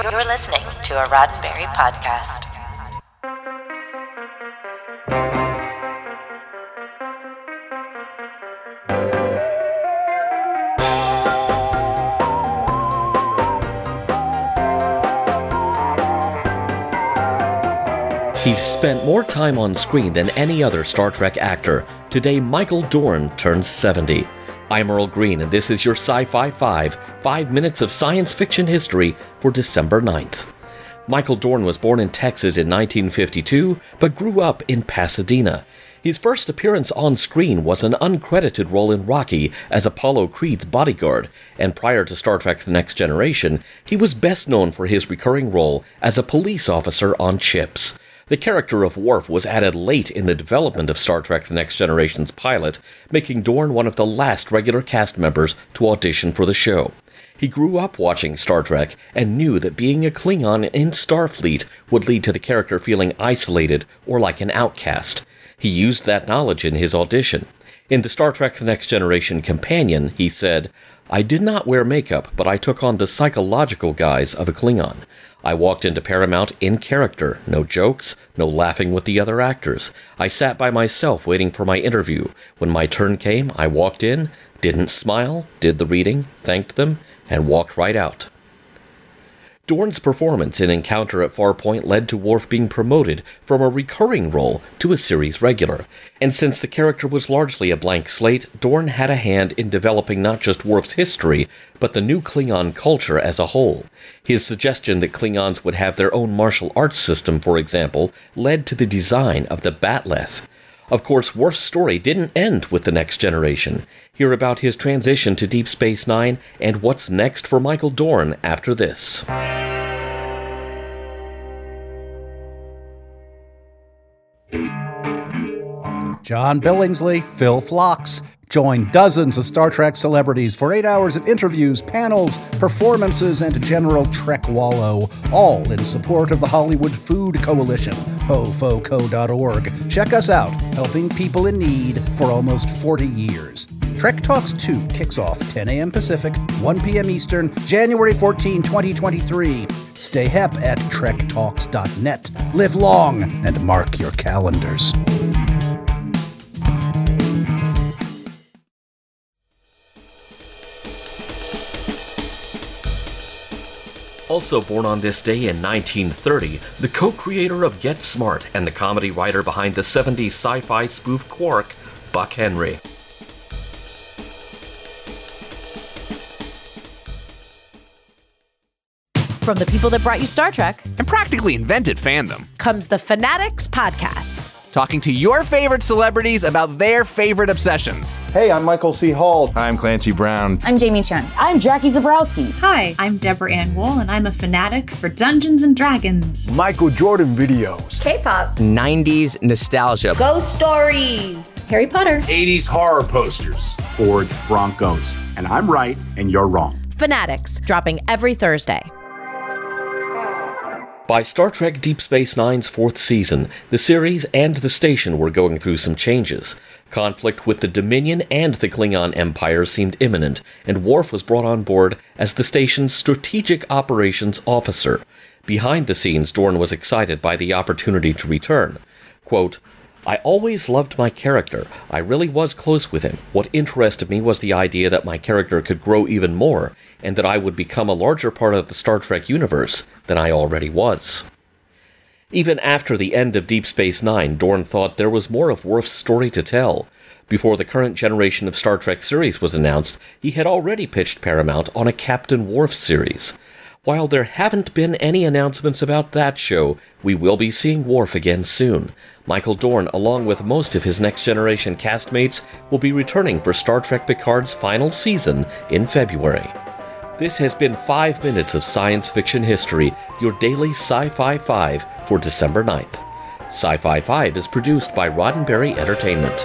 You're listening to a Roddenberry podcast. He's spent more time on screen than any other Star Trek actor. Today, Michael Dorn turns 70. I'm Earl Green, and this is your Sci Fi 5, 5 minutes of science fiction history for December 9th. Michael Dorn was born in Texas in 1952, but grew up in Pasadena. His first appearance on screen was an uncredited role in Rocky as Apollo Creed's bodyguard, and prior to Star Trek The Next Generation, he was best known for his recurring role as a police officer on Chips. The character of Worf was added late in the development of Star Trek The Next Generation's pilot, making Dorn one of the last regular cast members to audition for the show. He grew up watching Star Trek and knew that being a Klingon in Starfleet would lead to the character feeling isolated or like an outcast. He used that knowledge in his audition. In the Star Trek The Next Generation companion, he said, I did not wear makeup, but I took on the psychological guise of a Klingon. I walked into Paramount in character, no jokes, no laughing with the other actors. I sat by myself waiting for my interview. When my turn came, I walked in, didn't smile, did the reading, thanked them, and walked right out. Dorn's performance in Encounter at Farpoint led to Worf being promoted from a recurring role to a series regular. And since the character was largely a blank slate, Dorn had a hand in developing not just Worf's history, but the new Klingon culture as a whole. His suggestion that Klingons would have their own martial arts system, for example, led to the design of the Bat'leth. Of course, Worf's story didn't end with the next generation. Hear about his transition to Deep Space Nine and what's next for Michael Dorn after this. John Billingsley, Phil Phlox. Join dozens of Star Trek celebrities for eight hours of interviews, panels, performances, and general Trek wallow, all in support of the Hollywood Food Coalition, hofoco.org. Check us out, helping people in need for almost 40 years. Trek Talks 2 kicks off 10 a.m. Pacific, 1 p.m. Eastern, January 14, 2023. Stay hep at trektalks.net. Live long and mark your calendars. Also born on this day in 1930, the co creator of Get Smart and the comedy writer behind the 70s sci fi spoof Quark, Buck Henry. From the people that brought you Star Trek and practically invented fandom comes the Fanatics Podcast. Talking to your favorite celebrities about their favorite obsessions. Hey, I'm Michael C. Hall. I'm Clancy Brown. I'm Jamie Chung. I'm Jackie Zabrowski. Hi, I'm Deborah Ann Woll, and I'm a fanatic for Dungeons and Dragons. Michael Jordan videos. K-pop. 90s nostalgia. Ghost stories. Harry Potter. 80s horror posters. Ford Broncos. And I'm right, and you're wrong. Fanatics, dropping every Thursday. By Star Trek Deep Space Nine's fourth season, the series and the station were going through some changes. Conflict with the Dominion and the Klingon Empire seemed imminent, and Worf was brought on board as the station's strategic operations officer. Behind the scenes, Dorn was excited by the opportunity to return. Quote, I always loved my character. I really was close with him. What interested me was the idea that my character could grow even more, and that I would become a larger part of the Star Trek universe than I already was. Even after the end of Deep Space Nine, Dorn thought there was more of Worf's story to tell. Before the current generation of Star Trek series was announced, he had already pitched Paramount on a Captain Worf series. While there haven't been any announcements about that show, we will be seeing Worf again soon. Michael Dorn, along with most of his Next Generation castmates, will be returning for Star Trek Picard's final season in February. This has been 5 minutes of science fiction history, your daily Sci Fi 5 for December 9th. Sci Fi 5 is produced by Roddenberry Entertainment.